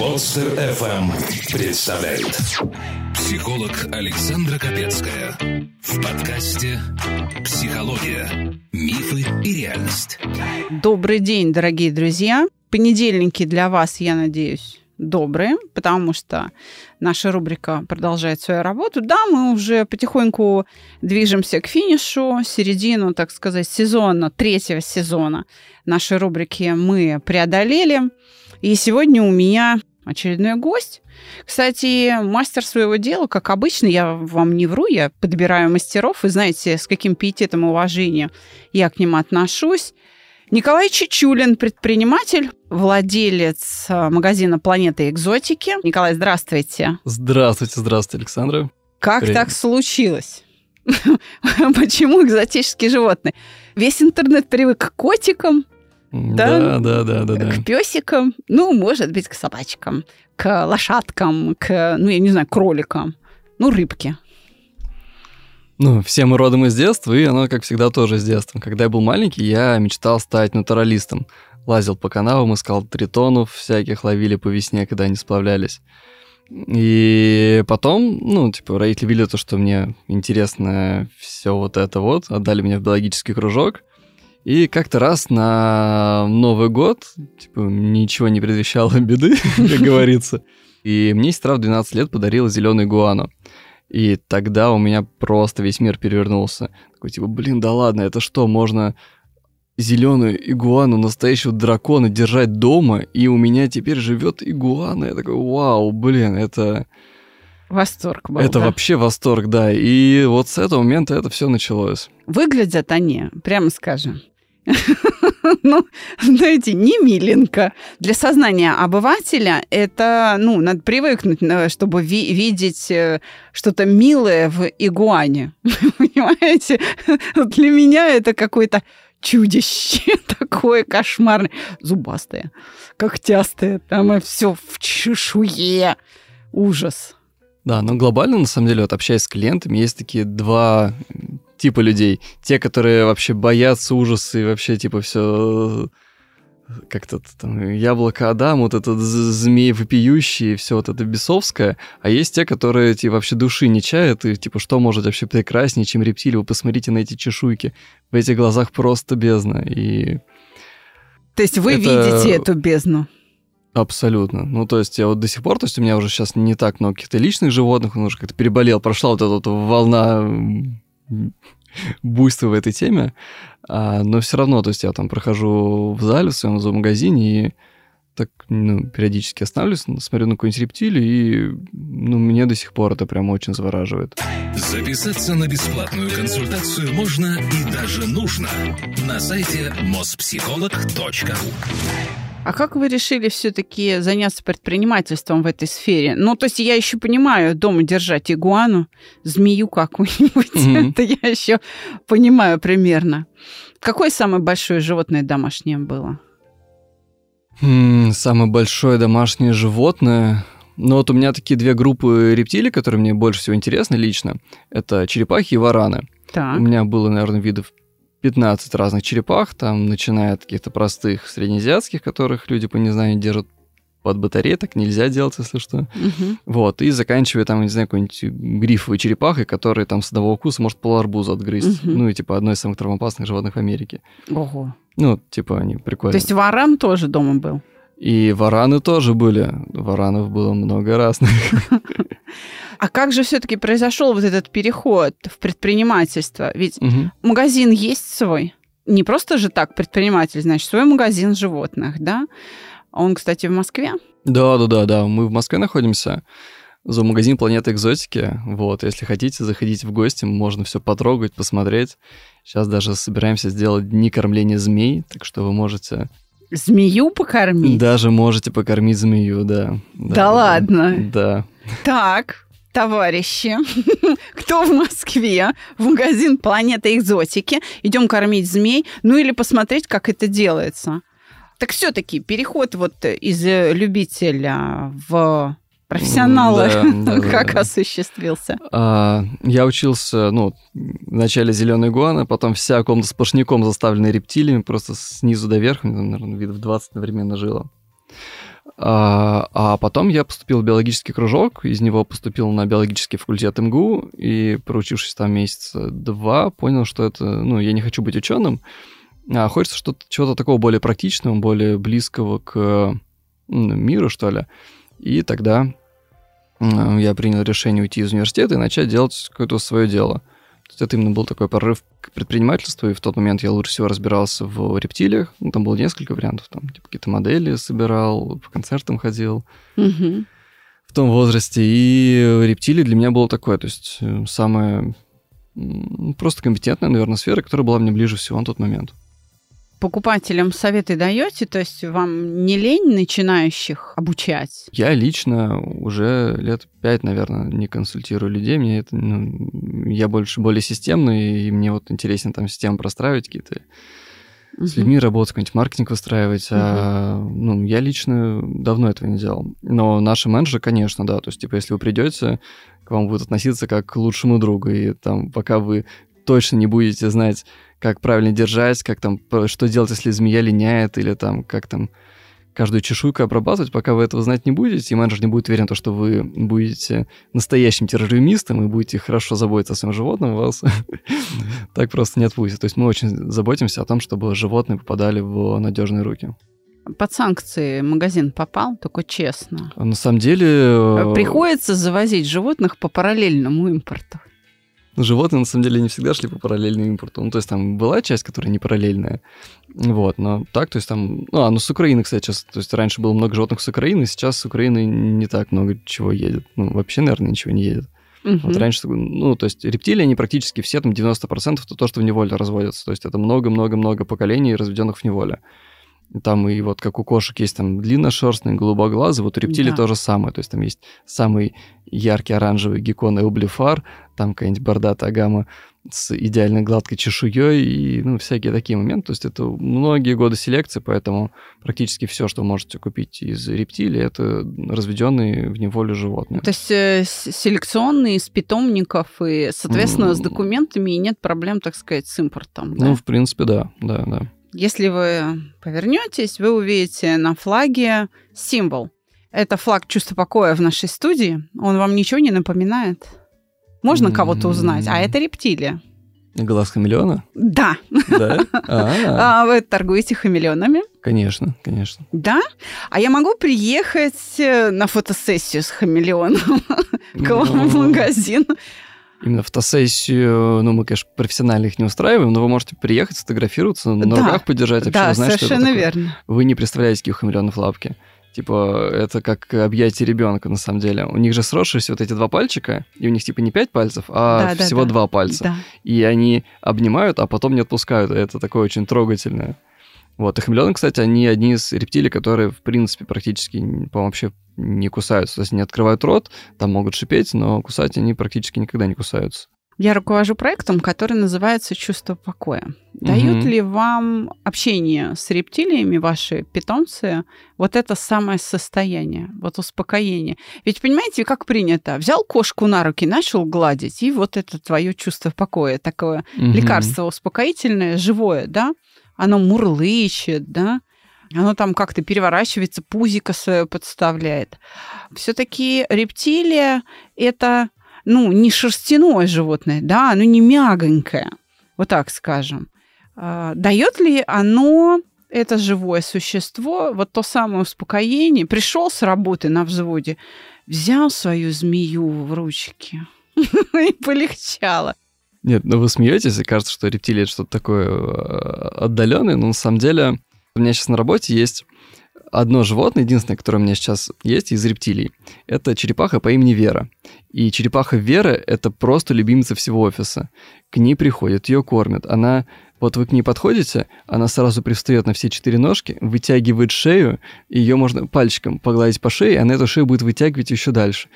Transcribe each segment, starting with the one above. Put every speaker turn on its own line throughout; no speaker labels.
Подстер FM представляет
Психолог Александра Капецкая в подкасте «Психология. Мифы и реальность».
Добрый день, дорогие друзья. Понедельники для вас, я надеюсь, добрые, потому что наша рубрика продолжает свою работу. Да, мы уже потихоньку движемся к финишу, середину, так сказать, сезона, третьего сезона нашей рубрики мы преодолели. И сегодня у меня очередной гость. Кстати, мастер своего дела, как обычно, я вам не вру, я подбираю мастеров, и знаете, с каким пиететом и уважением я к ним отношусь. Николай Чичулин, предприниматель, владелец э, магазина «Планета экзотики». Николай, здравствуйте.
Здравствуйте, здравствуйте, Александра.
Как
Привет.
так случилось? Почему экзотические животные? Весь интернет привык к котикам,
Да, да, да, да, да.
к песикам, ну, может быть, к собачкам, к лошадкам, к, ну, я не знаю, кроликам, ну, рыбки.
Ну, все мы родом из детства, и оно, как всегда, тоже с детства. Когда я был маленький, я мечтал стать натуралистом. Лазил по канавам, искал тритонов всяких, ловили по весне, когда они сплавлялись. И потом, ну, типа, родители видели то, что мне интересно все вот это вот, отдали меня в биологический кружок. И как-то раз на Новый год, типа, ничего не предвещало беды, как говорится. И мне сестра в 12 лет подарила зеленый гуану. И тогда у меня просто весь мир перевернулся. Такой, типа, блин, да ладно, это что, можно зеленую игуану настоящего дракона держать дома, и у меня теперь живет игуана. Я такой, вау, блин, это,
Восторг был,
это
да?
вообще восторг, да. И вот с этого момента это все началось.
Выглядят они, прямо скажем, ну, знаете, не миленько. Для сознания обывателя это, ну, надо привыкнуть, э, чтобы ви- видеть э, что-то милое в игуане. Понимаете? Для меня это какое-то чудище такое кошмарное. Зубастое, когтястое, там и все в чешуе. Ужас.
Да, но глобально, на самом деле, вот общаясь с клиентами, есть такие два типа людей. Те, которые вообще боятся ужасы и вообще, типа, все как-то там яблоко Адам, вот этот змей вопиющий, все вот это бесовское, а есть те, которые типа вообще души не чают, и типа что может вообще прекраснее, чем рептилия, вы посмотрите на эти чешуйки, в этих глазах просто бездна, и
То есть вы
Это-
видите эту бездну?
Абсолютно. Ну, то есть я вот до сих пор, то есть у меня уже сейчас не так много каких-то личных животных, он уже как-то переболел, прошла вот эта вот волна буйства в этой теме, А, но все равно, то есть я там прохожу в зале в своем зоомагазине и так, ну, периодически останавливаюсь, смотрю на какую-нибудь рептилию, и, ну, мне до сих пор это прям очень завораживает.
Записаться на бесплатную консультацию можно и даже нужно на сайте mospsycholog.ru
А как вы решили все-таки заняться предпринимательством в этой сфере? Ну, то есть я еще понимаю дома держать игуану, змею какую-нибудь.
Мгм.
Это я еще понимаю примерно. Какое самое большое животное домашнее было?
М, Самое большое домашнее животное. Ну вот у меня такие две группы рептилий, которые мне больше всего интересны лично. Это черепахи и вараны.
Так.
У меня было, наверное, видов 15 разных черепах, там, начиная от каких-то простых среднеазиатских, которых люди по незнанию держат под батареей, так нельзя делать, если что.
Мгм.
Вот, и заканчивая там, не знаю, какой-нибудь грифовой черепахой, которая там с одного укуса может поларбуза отгрызть.
Мгм.
Ну и типа одной из самых травмоопасных животных в Америке.
Ого.
Ну, типа они прикольные.
То есть варан тоже дома был?
И вараны тоже были. Варанов было много разных.
А как же все-таки произошел вот этот переход в предпринимательство? Ведь
Мгм.
магазин есть свой. Не просто же так предприниматель, значит, свой магазин животных, да? Он, кстати, в Москве.
Да, да, да, да. Мы в Москве находимся. Зоомагазин Планета Экзотики. Вот, если хотите, заходите в гости, можно все потрогать, посмотреть. Сейчас даже собираемся сделать дни кормления змей, так что вы можете
Змею покормить?
даже можете покормить змею, да.
Да ладно?
Да.
Так, товарищи, кто в Москве в магазин Планета Экзотики, идем кормить змей, ну или посмотреть, как это делается. Так все-таки переход вот из э, любителя в профессионала
Да,
как
да.
осуществился?
А, я учился, ну, вначале зеленый гуана, потом вся комната сплошняком заставлена рептилиями, просто снизу до верху, наверное, видов 20 одновременно жило. А, а потом я поступил в биологический кружок, из него поступил на биологический факультет МГУ, и проучившись там месяца два, понял, что это, ну, я не хочу быть ученым, а хочется что-то, чего-то такого более практичного, более близкого к ну, миру, что ли. И тогда я принял решение уйти из университета и начать делать какое-то свое дело. Это именно был такой прорыв к предпринимательству, и в тот момент я лучше всего разбирался в рептилиях. Ну, там было несколько вариантов, там типа, какие-то модели собирал, по концертам ходил.
Мгм.
В том возрасте. И рептилии для меня было такое, то есть э, самая просто компетентная, наверное, сфера, которая была мне ближе всего на тот момент.
Покупателям советы даете, то есть вам не лень начинающих обучать?
Я лично уже лет пять, наверное, не консультирую людей. Мне это, ну, я больше более системный, и мне вот интересно там систему простраивать какие-то, с людьми работать, какой-нибудь маркетинг выстраивать. А, ну, я лично давно этого не делал. Но наши менеджеры, конечно, да. То есть, типа, если вы придете, к вам будут относиться как к лучшему другу, и там, пока вы точно не будете знать, как правильно держать, как там, что делать, если змея линяет, или там, как там каждую чешуйку обрабатывать, пока вы этого знать не будете, и менеджер не будет уверен, в том, что вы будете настоящим террористом и будете хорошо заботиться о своем животном, вас так просто не отпустят. То есть мы очень заботимся о том, чтобы животные попадали в надежные руки.
Под санкции магазин попал, только честно.
А На самом деле... э,
Приходится завозить животных по параллельному импорту.
Животные, на самом деле, не всегда шли по параллельному импорту. Ну, то есть там была часть, которая не параллельная. Вот, но так, то есть там... Ну, а, ну, с Украины, кстати, сейчас... То есть раньше было много животных с Украины, сейчас с Украины не так много чего едет. Ну, вообще, наверное, ничего не едет.
Мгм.
Вот раньше, ну, то есть рептилии, они практически все, там, 90% это то, что в неволе разводятся. То есть это много-много-много поколений, разведенных в неволе. Там и вот как у кошек есть там длинношерстные, голубоглазые, вот у рептилий
Да.
то же самое. То есть там есть самый яркий оранжевый геккон эублифар, там какая-нибудь бордатая гамма с идеально гладкой чешуей и ну, всякие такие моменты. То есть это многие годы селекции, поэтому практически все, что можете купить из рептилий, это разведенные в неволе животные.
То есть э, с- селекционные из питомников и, соответственно, с
М.
документами и нет проблем, так сказать, с импортом. да?
Ну, в принципе, да, да, да.
Если вы повернетесь, вы увидите на флаге символ. Это флаг чувства покоя в нашей студии. Он вам ничего не напоминает? Можно кого-то узнать? А это рептилия.
Глаз хамелеона?
Да.
Да? А,
А вы торгуете хамелеонами?
Конечно, конечно.
Да? А я могу приехать э, на фотосессию с хамелеоном к вам в
Ну,
магазин?
Именно фотосессию, ну, мы, конечно, профессионально их не устраиваем, но вы можете приехать, сфотографироваться, на
Да.
руках подержать, вообще
Да,
узнать, что это
совершенно
такое.
верно.
Вы не представляете, какие у хамелеонов лапки. Типа, это как объятие ребенка, на самом деле. У них же сросшиеся вот эти два пальчика, и у них типа не пять пальцев, а
Да, да,
всего
да.
два пальца.
Да.
И они обнимают, а потом не отпускают. Это такое очень трогательное. Вот. И хамелеоны, кстати, они одни из рептилий, которые, в принципе, практически, по-моему, вообще не кусаются. То есть они открывают рот, там могут шипеть, но кусать они практически никогда не кусаются.
Я руковожу проектом, который называется «Чувство покоя». Дают
Мгм.
ли вам общение с рептилиями, ваши питомцы, вот это самое состояние, вот успокоение? Ведь понимаете, как принято? Взял кошку на руки, начал гладить, и вот это твое чувство покоя, такое
Мгм.
лекарство успокоительное, живое, да? Оно мурлычет, да? Оно там как-то переворачивается, пузико свое подставляет. Все-таки рептилия это, ну, не шерстяное животное, да, оно не мягонькое, вот так скажем. А, Дает ли оно это живое существо, вот то самое успокоение, пришел с работы на взводе, взял свою змею в ручки и полегчало.
Нет, ну вы смеетесь, и кажется, что рептилия это что-то такое отдаленное, но на самом деле у меня сейчас на работе есть одно животное, единственное, которое у меня сейчас есть из рептилий. Это черепаха по имени Вера. И черепаха Вера — это просто любимица всего офиса. К ней приходят, ее кормят. Она вот вы к ней подходите, она сразу привстает на все четыре ножки, вытягивает шею, ее можно пальчиком погладить по шее, она эту шею будет вытягивать еще дальше.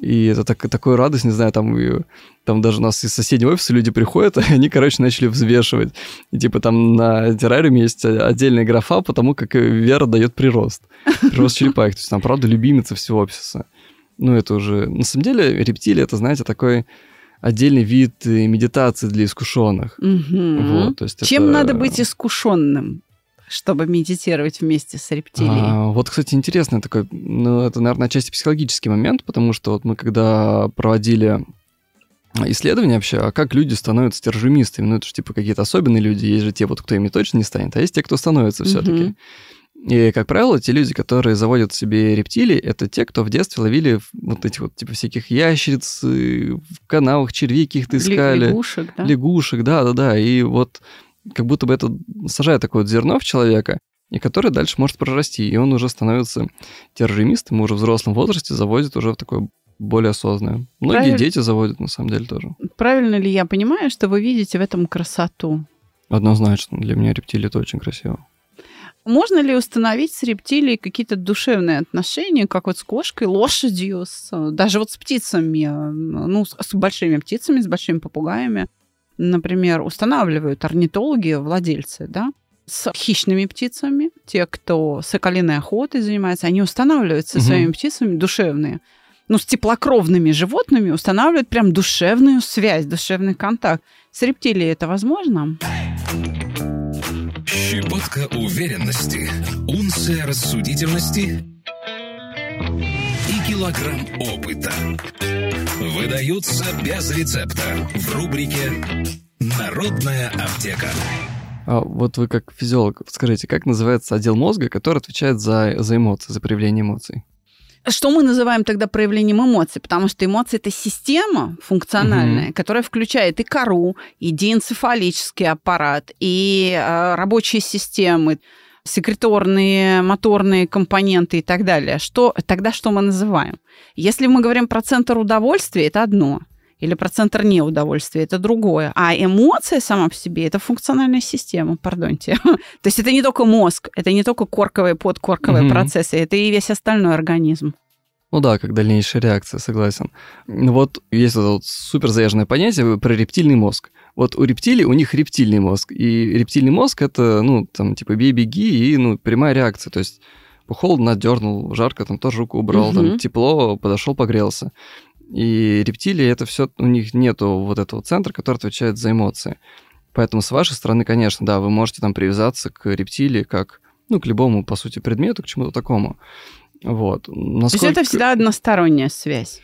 И это так, такой радость, не знаю, там, и- там даже у нас из соседнего офиса люди приходят, и они, короче, начали взвешивать. И типа там на террариуме есть отдельная графа, потому как Вера дает прирост. Прирост черепахи. То есть там, правда, любимица всего офиса. Ну, это уже... На самом деле, рептилия, это, знаете, такой отдельный вид э, медитации для искушенных.
Мгм.
Вот, то есть
Чем
это-
надо быть искушенным? Чтобы медитировать вместе с рептилией?
А, вот, кстати, интересный такой, ну, это, наверное, отчасти психологический момент, потому что вот мы когда проводили исследования вообще, а как люди становятся стержемистами. Ну, это же типа какие-то особенные люди. Есть же те, вот, кто ими точно не станет, а есть те, кто становится все-таки.
Мгм.
И, как правило, те люди, которые заводят себе рептилий, это те, кто в детстве ловили вот эти вот, типа, всяких ящериц, в канавах червей каких-то искали,
Лягушек, да?
лягушек, да-да-да. И вот как будто бы это сажает такое вот зерно в человека, и которое дальше может прорасти. И он уже становится террористом, уже в взрослом возрасте заводит уже в такое более осознанное. Многие
Правильно.
дети заводят, на самом деле, тоже.
Правильно ли я понимаю, что вы видите в этом красоту?
Однозначно. Для меня рептилии это очень красиво.
Можно ли установить с рептилией какие-то душевные отношения, как вот с кошкой, лошадью, с, даже вот с птицами, э, ну, с, с большими птицами, с большими попугаями, например, устанавливают орнитологи, владельцы, да, с хищными птицами, те, кто соколиной охотой занимается, они устанавливают со
Мгм.
своими птицами душевные, ну, с теплокровными животными устанавливают прям душевную связь, душевный контакт. С рептилией это возможно?
Щепотка уверенности, унция рассудительности и килограмм опыта. Выдаются без рецепта в рубрике «Народная аптека».
А вот вы как физиолог, скажите, как называется отдел мозга, который отвечает за, за эмоции, за проявление эмоций?
Что мы называем тогда проявлением эмоций? Потому что эмоции это система функциональная, которая включает и кору, и диэнцефалический аппарат, и э, рабочие системы, секреторные, моторные компоненты и так далее. Что, тогда что мы называем? Если мы говорим про центр удовольствия, это одно. Или про центр неудовольствия, это другое. А эмоция сама по себе – это функциональная система, пардоньте. То есть это не только мозг, это не только корковые, подкорковые
Мгм.
процессы, это и весь остальной организм.
Ну да, как дальнейшая реакция, согласен. Ну вот есть это вот супер заезженное понятие про рептильный мозг. Вот у рептилий, у них рептильный мозг. И рептильный мозг это, ну, там, типа, бей-беги и, ну, прямая реакция. То есть холодно дернул, жарко, там тоже руку убрал, там
Мгм.
тепло, подошел, погрелся. И рептилии это все, у них нету вот этого центра, который отвечает за эмоции. Поэтому с вашей стороны, конечно, да, вы можете там привязаться к рептилии как, ну, к любому, по сути, предмету, к чему-то такому. Вот.
То есть
Насколько...
это всегда односторонняя связь.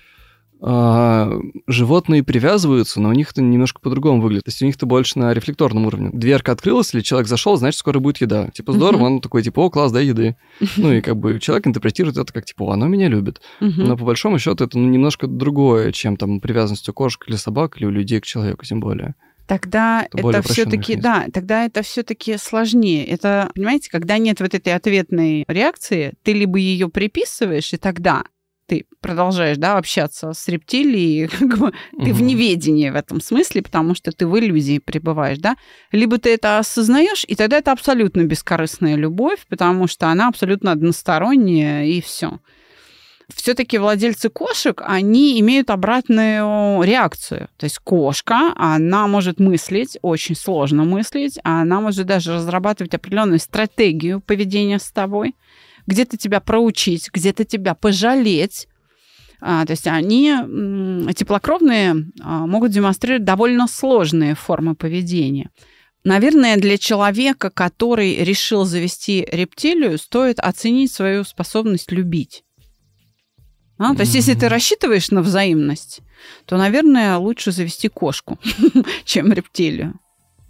А, животные привязываются, но у них это немножко по-другому выглядит. То есть у них это больше на рефлекторном уровне. Дверка открылась, или человек зашел, значит, скоро будет еда. Типа, здорово,
Мгм.
он такой, типа, о, класс, дай еды. Ну и как бы человек интерпретирует это как, типа, «О, оно меня любит.
Мгм.
Но по большому счету это ну, немножко другое, чем там привязанность у кошек или собак, или у людей к человеку, тем более.
Тогда
Это
это все-таки, да, тогда это все-таки сложнее. Это, понимаете, когда нет вот этой ответной реакции, ты либо ее приписываешь, и тогда ты продолжаешь, да, общаться с рептилией, как бы ты в неведении в этом смысле, потому что ты в иллюзии пребываешь, да. Либо ты это осознаешь, и тогда это абсолютно бескорыстная любовь, потому что она абсолютно односторонняя, и все. Все-таки владельцы кошек, они имеют обратную реакцию. То есть кошка, она может мыслить, очень сложно мыслить, она может даже разрабатывать определенную стратегию поведения с тобой, где-то тебя проучить, где-то тебя пожалеть. А, то есть они, теплокровные, а, могут демонстрировать довольно сложные формы поведения. Наверное, для человека, который решил завести рептилию, стоит оценить свою способность любить. А, то есть, если ты рассчитываешь на взаимность, то, наверное, лучше завести кошку, чем рептилию.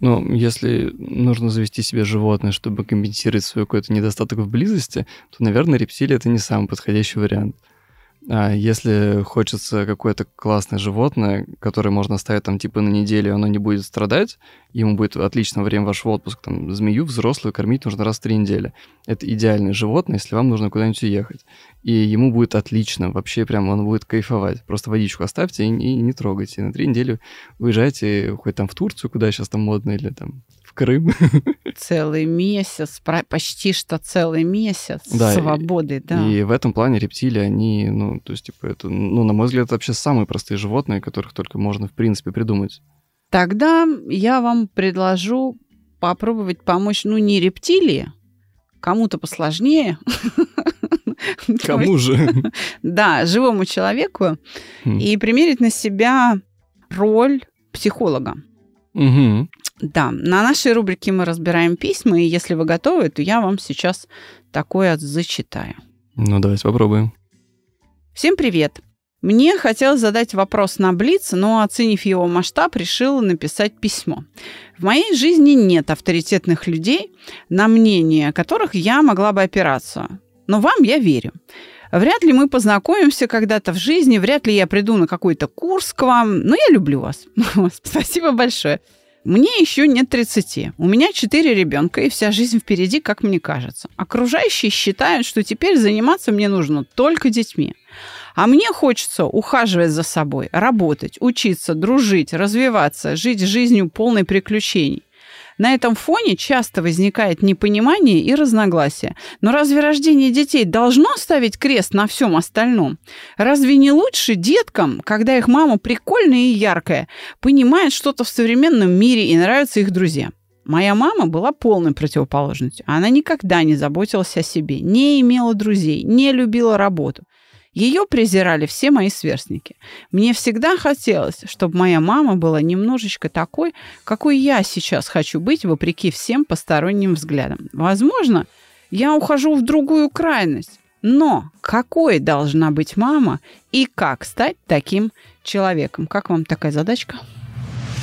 Ну, если нужно завести себе животное, чтобы компенсировать свой какой-то недостаток в близости, то, наверное, рептилия это не самый подходящий вариант. А если хочется какое-то классное животное, которое можно оставить там типа на неделю, оно не будет страдать, ему будет отличное время вашего отпуска, там змею взрослую кормить нужно раз в три недели. Это идеальное животное, если вам нужно куда-нибудь уехать. И ему будет отлично, вообще прям он будет кайфовать. Просто водичку оставьте и, и не трогайте. На три недели уезжайте хоть там в Турцию, куда сейчас там модно, или там в Крым.
Целый месяц, почти что целый месяц
Да, и-
свободы, да.
И в этом плане рептилии, они, ну, то есть, типа, это, ну, на мой взгляд, это вообще самые простые животные, которых только можно, в принципе, придумать.
Тогда я вам предложу попробовать помочь, ну, не рептилии, кому-то посложнее.
Кому же?
Да, живому человеку.
Хм.
И примерить на себя роль психолога.
Мгм.
Да, на нашей рубрике мы разбираем письма, и если вы готовы, то я вам сейчас такое зачитаю.
Ну, давайте попробуем.
Всем привет! Мне хотелось задать вопрос на Блиц, но, оценив его масштаб, решила написать письмо. В моей жизни нет авторитетных людей, на мнение которых я могла бы опираться. Но вам я верю. Вряд ли мы познакомимся когда-то в жизни, вряд ли я приду на какой-то курс к вам, но я люблю вас. Спасибо большое. Мне еще нет 30. У меня 4 ребенка, и вся жизнь впереди, как мне кажется. Окружающие считают, что теперь заниматься мне нужно только детьми. А мне хочется ухаживать за собой, работать, учиться, дружить, развиваться, жить жизнью полной приключений. На этом фоне часто возникает непонимание и разногласия. Но разве рождение детей должно ставить крест на всем остальном? Разве не лучше деткам, когда их мама прикольная и яркая, понимает что-то в современном мире и нравятся их друзья? Моя мама была полной противоположностью. Она никогда не заботилась о себе, не имела друзей, не любила работу. Ее презирали все мои сверстники. Мне всегда хотелось, чтобы моя мама была немножечко такой, какой я сейчас хочу быть, вопреки всем посторонним взглядам. Возможно, я ухожу в другую крайность. Но какой должна быть мама и как стать таким человеком? Как вам такая задачка?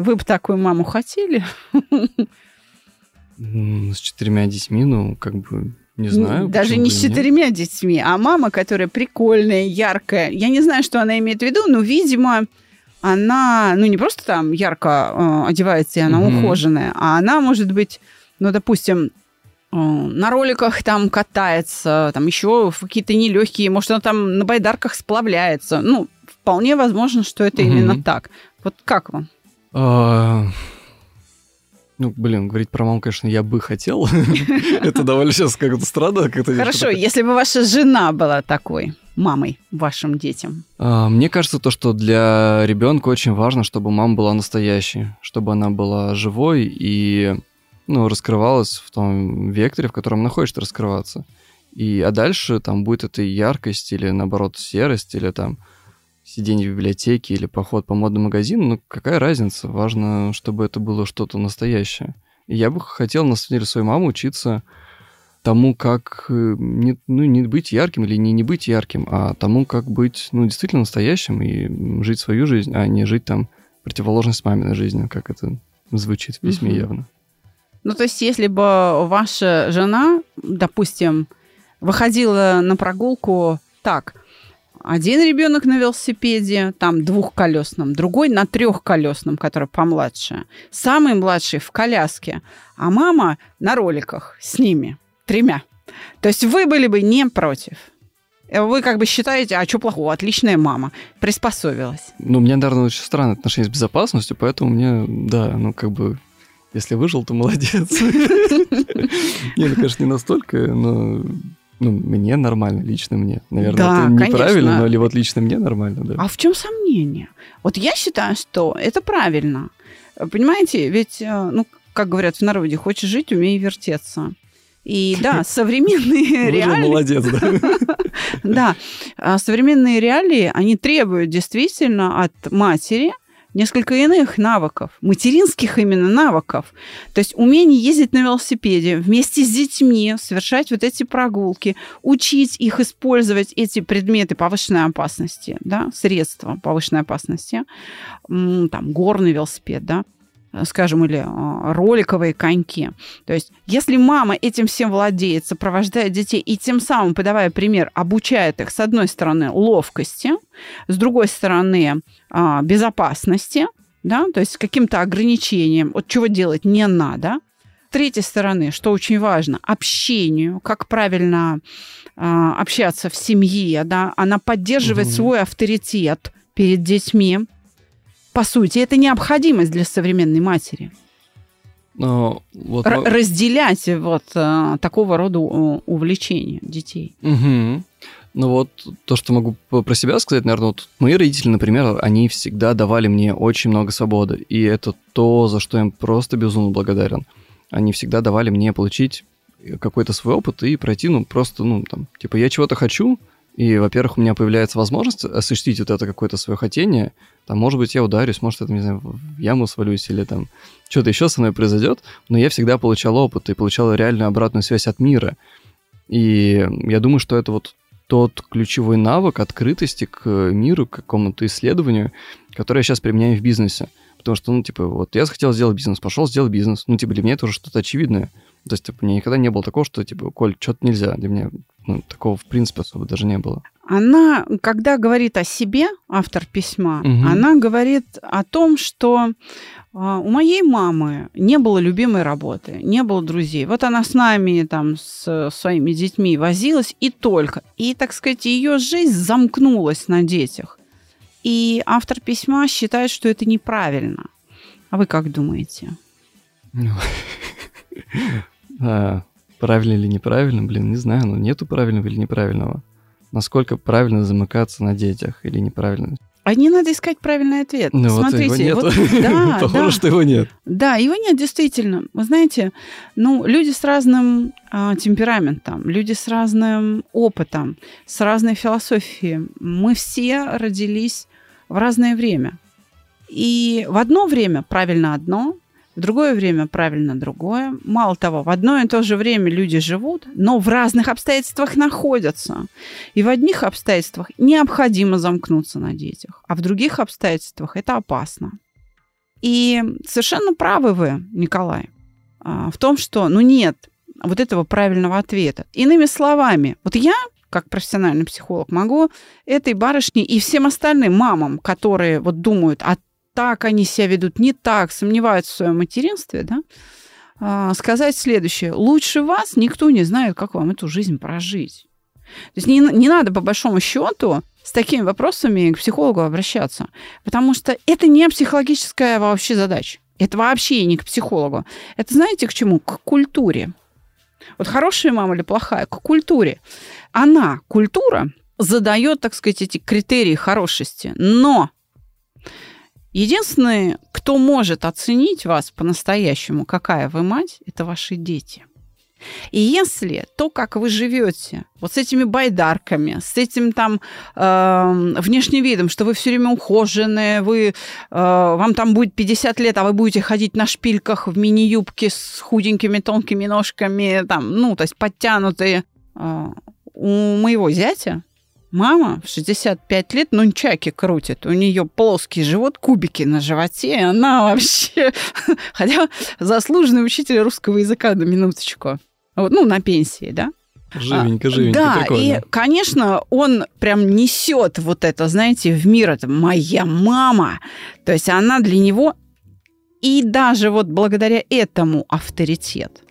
Вы бы такую маму хотели?
С четырьмя детьми, ну, как бы, не знаю.
Даже не с четырьмя нет. детьми, а мама, которая прикольная, яркая. Я не знаю, что она имеет в виду, но, видимо, она, ну, не просто там ярко э, одевается, и она mm-hmm. ухоженная, а она может быть, ну, допустим, э, на роликах там катается, там еще какие-то нелегкие, может, она там на байдарках сплавляется. Ну, вполне возможно, что это mm-hmm. именно так. Вот как вам?
А, ну, блин, говорить про маму, конечно, я бы хотел. Это довольно сейчас как-то странно.
Хорошо, если бы ваша жена была такой мамой вашим детям?
А, мне кажется, то, что для ребенка очень важно, чтобы мама была настоящей, чтобы она была живой и ну, раскрывалась в том векторе, в котором она хочет раскрываться. И, а дальше там будет эта яркость или, наоборот, серость, или там сидение в библиотеке или поход по модному магазину, ну какая разница? Важно, чтобы это было что-то настоящее. И я бы хотел, на самом деле, свою маму учиться тому, как э, не, ну, не быть ярким или не, не быть ярким, а тому, как быть ну, действительно настоящим и жить свою жизнь, а не жить там противоположность маминой жизни, как это звучит в письме угу. явно.
Ну, то есть, если бы ваша жена, допустим, выходила на прогулку так, один ребенок на велосипеде, там двухколесном, другой на трехколесном, который помладше. Самый младший в коляске, а мама на роликах с ними, тремя. То есть вы были бы не против. Вы как бы считаете, а что плохого, отличная мама, приспособилась.
Ну, у меня, наверное, очень странное отношение с безопасностью, поэтому мне, да, ну, как бы, если выжил, то молодец. Не, ну, конечно, не настолько, но ну, мне нормально, лично мне. Наверное, да, это неправильно, но или вот лично мне нормально, да.
А в чем сомнение? Вот я считаю, что это правильно. Понимаете, ведь, э, ну, как говорят в народе, хочешь жить, умей вертеться. И да, современные реалии...
молодец, да.
Да, а современные реалии, они требуют действительно от матери несколько иных навыков, материнских именно навыков. То есть умение ездить на велосипеде вместе с детьми, совершать вот эти прогулки, учить их использовать эти предметы повышенной опасности, да, средства повышенной опасности, там, горный велосипед, да, скажем, или а, роликовые коньки. То есть, если мама этим всем владеет, сопровождает детей и тем самым, подавая пример, обучает их, с одной стороны, ловкости, с другой стороны, а, безопасности, да, то есть каким-то ограничением, вот чего делать не надо. С третьей стороны, что очень важно, общению, как правильно а, общаться в семье, да, она поддерживает угу. свой авторитет перед детьми, по сути, это необходимость для современной матери.
Но вот...
Р- разделять вот э, такого рода у- увлечения детей.
Мгм. Ну вот то, что могу про себя сказать, наверное, вот мои родители, например, они всегда давали мне очень много свободы, и это то, за что я им просто безумно благодарен. Они всегда давали мне получить какой-то свой опыт и пройти, ну, просто, ну, там, типа, я чего-то хочу, и, во-первых, у меня появляется возможность осуществить вот это какое-то свое хотение, там, может быть, я ударюсь, может, это, не знаю, в яму свалюсь или там что-то еще со мной произойдет, но я всегда получал опыт и получал реальную обратную связь от мира. И я думаю, что это вот тот ключевой навык открытости к миру, к какому-то исследованию, который я сейчас применяю в бизнесе. Потому что, ну, типа, вот я захотел сделать бизнес, пошел сделал бизнес. Ну, типа, для меня это уже что-то очевидное. То есть, типа, у меня никогда не было такого, что, типа, Коль, что-то нельзя. Для меня ну, такого, в принципе, особо даже не было.
Она, когда говорит о себе, автор письма,
Мгм.
она говорит о том, что а, у моей мамы не было любимой работы, не было друзей. Вот она с нами, там, с своими детьми возилась и только. И, так сказать, ее жизнь замкнулась на детях. И автор письма считает, что это неправильно. А вы как думаете?
А, Правильно или неправильно, блин, не знаю, но нету правильного или неправильного. Насколько правильно замыкаться на детях или неправильно?
А не надо искать правильный ответ.
Ну вот его
Смотрите,
нету.
вот- да,
Похоже,
да.
что его нет.
Да, его нет, действительно. Вы знаете, ну, люди с разным а, темпераментом, люди с разным опытом, с разной философией. Мы все родились в разное время. И в одно время правильно одно, другое время правильно другое. Мало того, в одно и то же время люди живут, но в разных обстоятельствах находятся. И в одних обстоятельствах необходимо замкнуться на детях, а в других обстоятельствах это опасно. И совершенно правы вы, Николай, а, в том, что, ну, нет вот этого правильного ответа. Иными словами, вот я, как профессиональный психолог, могу этой барышне и всем остальным мамам, которые вот думают, а так они себя ведут не так, сомневаются в своем материнстве, да, а, сказать следующее. Лучше вас никто не знает, как вам эту жизнь прожить. То есть не, не надо, по большому счету, с такими вопросами к психологу обращаться. Потому что это не психологическая вообще задача. Это вообще не к психологу. Это знаете к чему? К культуре. Вот хорошая мама или плохая? К культуре. Она, культура, задает, так сказать, эти критерии хорошести. Но единственный, кто может оценить вас по-настоящему, какая вы мать, это ваши дети. И если то, как вы живете, вот с этими байдарками, с этим там э, внешним видом, что вы все время ухоженные, вы, э, вам там будет 50 лет, а вы будете ходить на шпильках в мини-юбке с худенькими тонкими ножками, там, ну, то есть подтянутые. Э, у моего зятя мама в 65 лет нунчаки крутит. У нее плоский живот, кубики на животе, и она вообще... Хотя заслуженный учитель русского языка на минуточку. Вот, ну, на пенсии, да?
Живенько, живенько,
Да,
прикольно.
и, конечно, он прям несет вот это, знаете, в мир. Это моя мама. То есть она для него и даже вот благодаря этому авторитет.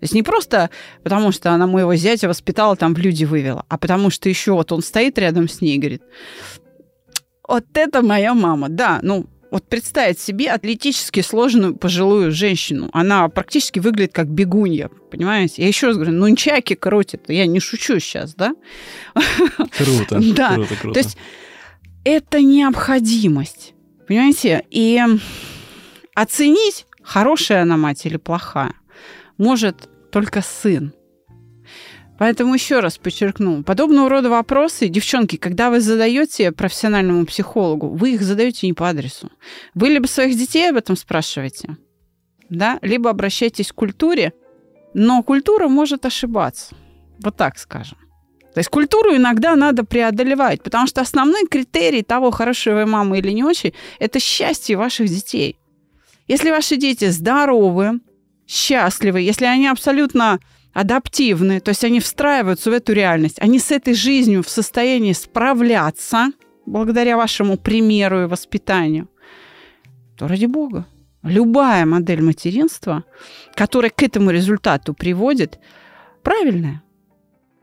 То есть не просто потому, что она моего зятя воспитала, там в люди вывела, а потому что еще вот он стоит рядом с ней и говорит, вот это моя мама. Да, ну, вот представить себе атлетически сложную пожилую женщину. Она практически выглядит как бегунья, понимаете? Я еще раз говорю, нунчаки крутит. Я не шучу сейчас, да?
Круто,
Да,
круто, круто.
То есть это необходимость, понимаете? И оценить, хорошая она мать или плохая, может только сын. Поэтому еще раз подчеркну, подобного рода вопросы, девчонки, когда вы задаете профессиональному психологу, вы их задаете не по адресу. Вы либо своих детей об этом спрашиваете, да, либо обращайтесь к культуре, но культура может ошибаться. Вот так скажем. То есть культуру иногда надо преодолевать, потому что основной критерий того, хорошая вы мама или не очень, это счастье ваших детей. Если ваши дети здоровы, счастливы, если они абсолютно адаптивны, то есть они встраиваются в эту реальность, они с этой жизнью в состоянии справляться благодаря вашему примеру и воспитанию, то ради бога. Любая модель материнства, которая к этому результату приводит, правильная.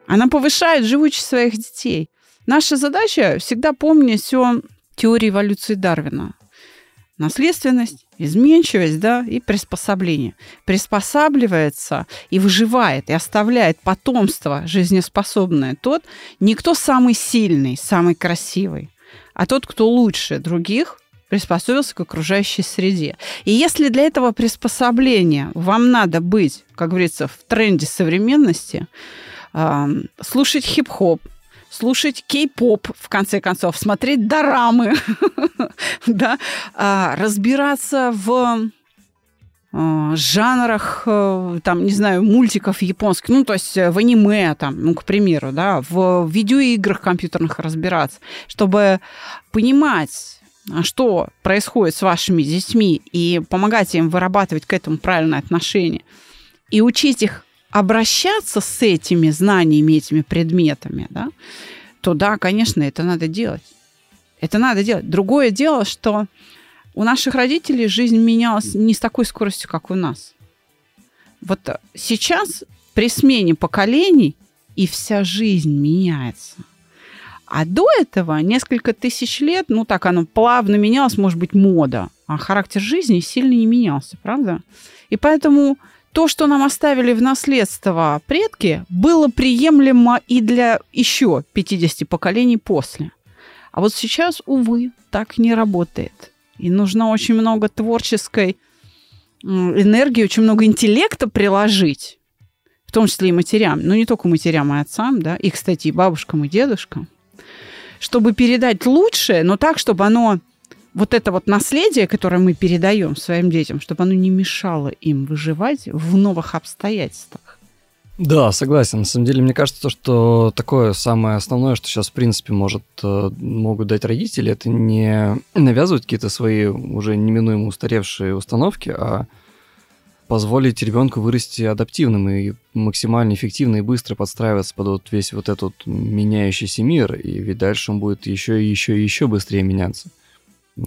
Она повышает живучесть своих детей. Наша задача всегда помнить о теории эволюции Дарвина. Наследственность, изменчивость, да, и приспособление. Приспосабливается и выживает, и оставляет потомство жизнеспособное тот, не кто самый сильный, самый красивый, а тот, кто лучше других приспособился к окружающей среде. И если для этого приспособления вам надо быть, как говорится, в тренде современности, слушать хип-хоп, слушать кей-поп, в конце концов, смотреть дорамы, да, а, разбираться в а, жанрах, э, там, не знаю, мультиков японских, ну, то есть в аниме, там, ну, к примеру, да, в видеоиграх компьютерных разбираться, чтобы понимать, а что происходит с вашими детьми и помогать им вырабатывать к этому правильное отношение. И учить их обращаться с этими знаниями, этими предметами, да, то да, конечно, это надо делать. Это надо делать. Другое дело, что у наших родителей жизнь менялась не с такой скоростью, как у нас. Вот сейчас при смене поколений и вся жизнь меняется. А до этого несколько тысяч лет, ну так оно плавно менялось, может быть, мода, а характер жизни сильно не менялся, правда? И поэтому то, что нам оставили в наследство предки, было приемлемо и для еще 50 поколений после. А вот сейчас, увы, так не работает. И нужно очень много творческой энергии, очень много интеллекта приложить, в том числе и матерям, ну не только матерям и отцам, да, и, кстати, и бабушкам, и дедушкам, чтобы передать лучшее, но так, чтобы оно вот это вот наследие, которое мы передаем своим детям, чтобы оно не мешало им выживать в новых обстоятельствах.
Да, согласен. На самом деле, мне кажется, то, что такое самое основное, что сейчас, в принципе, может, э, могут дать родители, это не навязывать какие-то свои уже неминуемо устаревшие установки, а позволить ребенку вырасти адаптивным и максимально эффективно и быстро подстраиваться под вот весь вот этот меняющийся мир, и ведь дальше он будет еще и еще и еще быстрее меняться.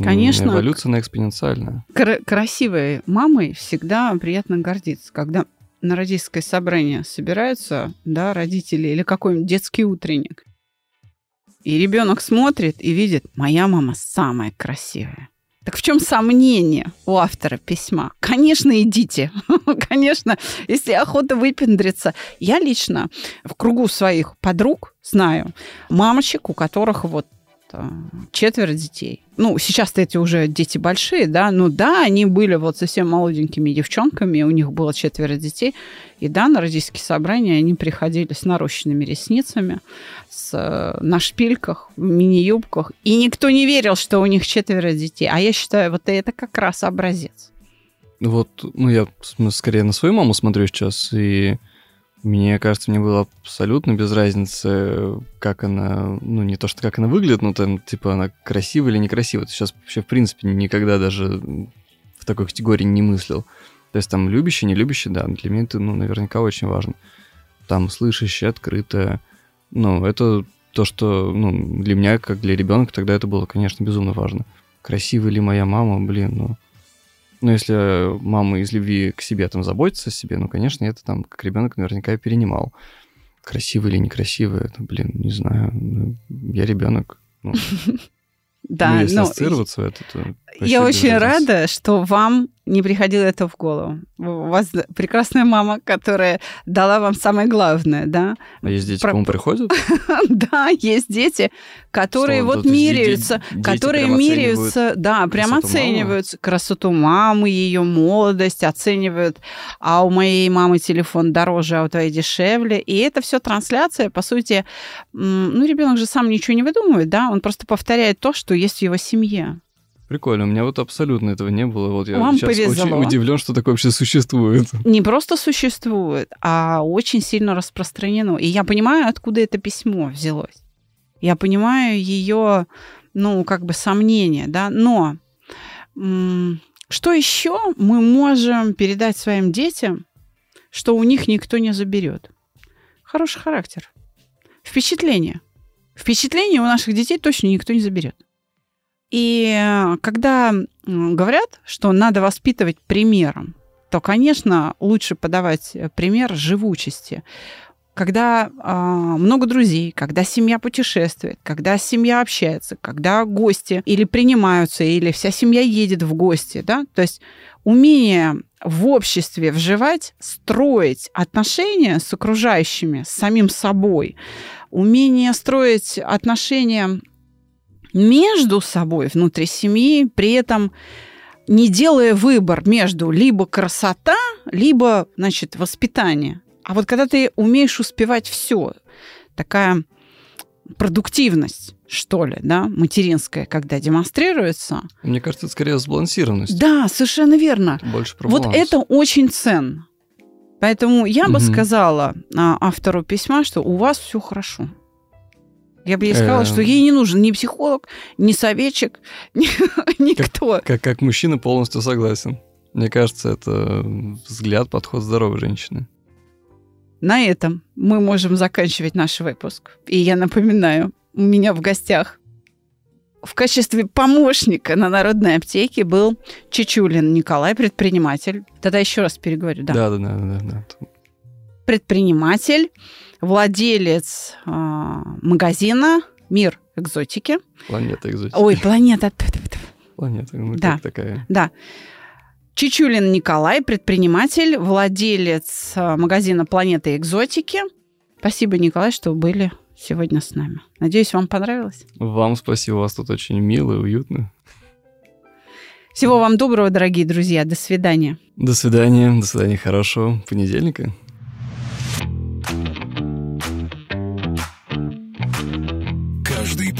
Конечно.
Эволюция на экспоненциальная.
Кр- красивой мамой всегда приятно гордиться, когда на родительское собрание собираются, да, родители или какой-нибудь детский утренник. И ребенок смотрит и видит, моя мама самая красивая. Так в чем сомнение у автора письма? Конечно, идите. Конечно, если охота выпендриться. Я лично в кругу своих подруг знаю мамочек, у которых вот четверо детей. Ну, сейчас-то эти уже дети большие, да, ну да, они были вот совсем молоденькими девчонками, у них было четверо детей, и да, на родительские собрания они приходили с нарощенными ресницами, с, на шпильках, мини-юбках, и никто не верил, что у них четверо детей. А я считаю, вот это как раз образец.
Вот, ну, я скорее на свою маму смотрю сейчас, и мне кажется, мне было абсолютно без разницы, как она, ну, не то, что как она выглядит, но там, типа, она красивая или некрасивая. Сейчас вообще, в принципе, никогда даже в такой категории не мыслил. То есть там любящий, не любящий, да, для меня это, ну, наверняка очень важно. Там слышащий, открытое. Ну, это то, что, ну, для меня, как для ребенка, тогда это было, конечно, безумно важно. Красивая ли моя мама, блин, ну, ну, если мама из любви к себе там заботится о себе, ну, конечно, это там как ребенок наверняка перенимал. Красивый или некрасивый, это, блин, не знаю. Ну, я ребенок. Ну,
да, ну,
если ассоциироваться в это, то...
Я очень рада, что вам не приходило это в голову. У вас прекрасная мама, которая дала вам самое главное, да?
А есть дети, Про... кому приходят?
да, есть дети, которые вот меряются, которые меряются, да, прям оценивают красоту мамы, ее молодость, оценивают, а у моей мамы телефон дороже, а у твоей дешевле. И это все трансляция, по сути, ну, ребенок же сам ничего не выдумывает, да, он просто повторяет то, что есть в его семье.
Прикольно, у меня вот абсолютно этого не было. Вот я
Вам
сейчас
повезло.
очень удивлен, что такое вообще существует.
Не просто существует, а очень сильно распространено. И я понимаю, откуда это письмо взялось. Я понимаю ее, ну, как бы сомнения, да, но что еще мы можем передать своим детям, что у них никто не заберет? Хороший характер. Впечатление. Впечатление у наших детей точно никто не заберет. И э, когда говорят, что надо воспитывать примером, то, конечно, лучше подавать э, пример живучести. когда а, много друзей, когда семья путешествует, когда семья общается, когда гости или принимаются, или вся семья едет в гости, да, то есть умение в обществе вживать, строить отношения с окружающими, с самим собой, умение строить отношения между собой внутри семьи, при этом не делая выбор между либо красота, либо, значит, воспитание. А вот когда ты умеешь успевать все, такая продуктивность, что ли, да, материнская, когда демонстрируется.
Мне кажется, это скорее сбалансированность.
Да, совершенно верно.
Больше про
Вот
баланс.
это очень ценно. Поэтому я бы
Мгм.
сказала а, автору письма, что у вас все хорошо. Я бы ей сказала,
Эм.
что ей не нужен ни психолог, ни советчик, ни- никто.
Как, как мужчина полностью согласен. Мне кажется, это взгляд, подход здоровой женщины.
На этом мы можем заканчивать наш выпуск. И я напоминаю, у меня в гостях в качестве помощника на народной аптеке был Чечулин Николай, предприниматель. Тогда еще раз переговорю. Да.
Да, да, да, да, да.
Предприниматель, владелец а, магазина «Мир экзотики».
Планета экзотики.
Ой, планета.
Планета, ну,
Да.
такая.
Да. Чечулин Николай, предприниматель, владелец а, магазина «Планета экзотики». Спасибо, Николай, что были сегодня с нами. Надеюсь, вам понравилось.
Вам спасибо, у вас тут очень мило и уютно.
Всего вам доброго, дорогие друзья. До свидания.
До свидания, до свидания, хорошего понедельника.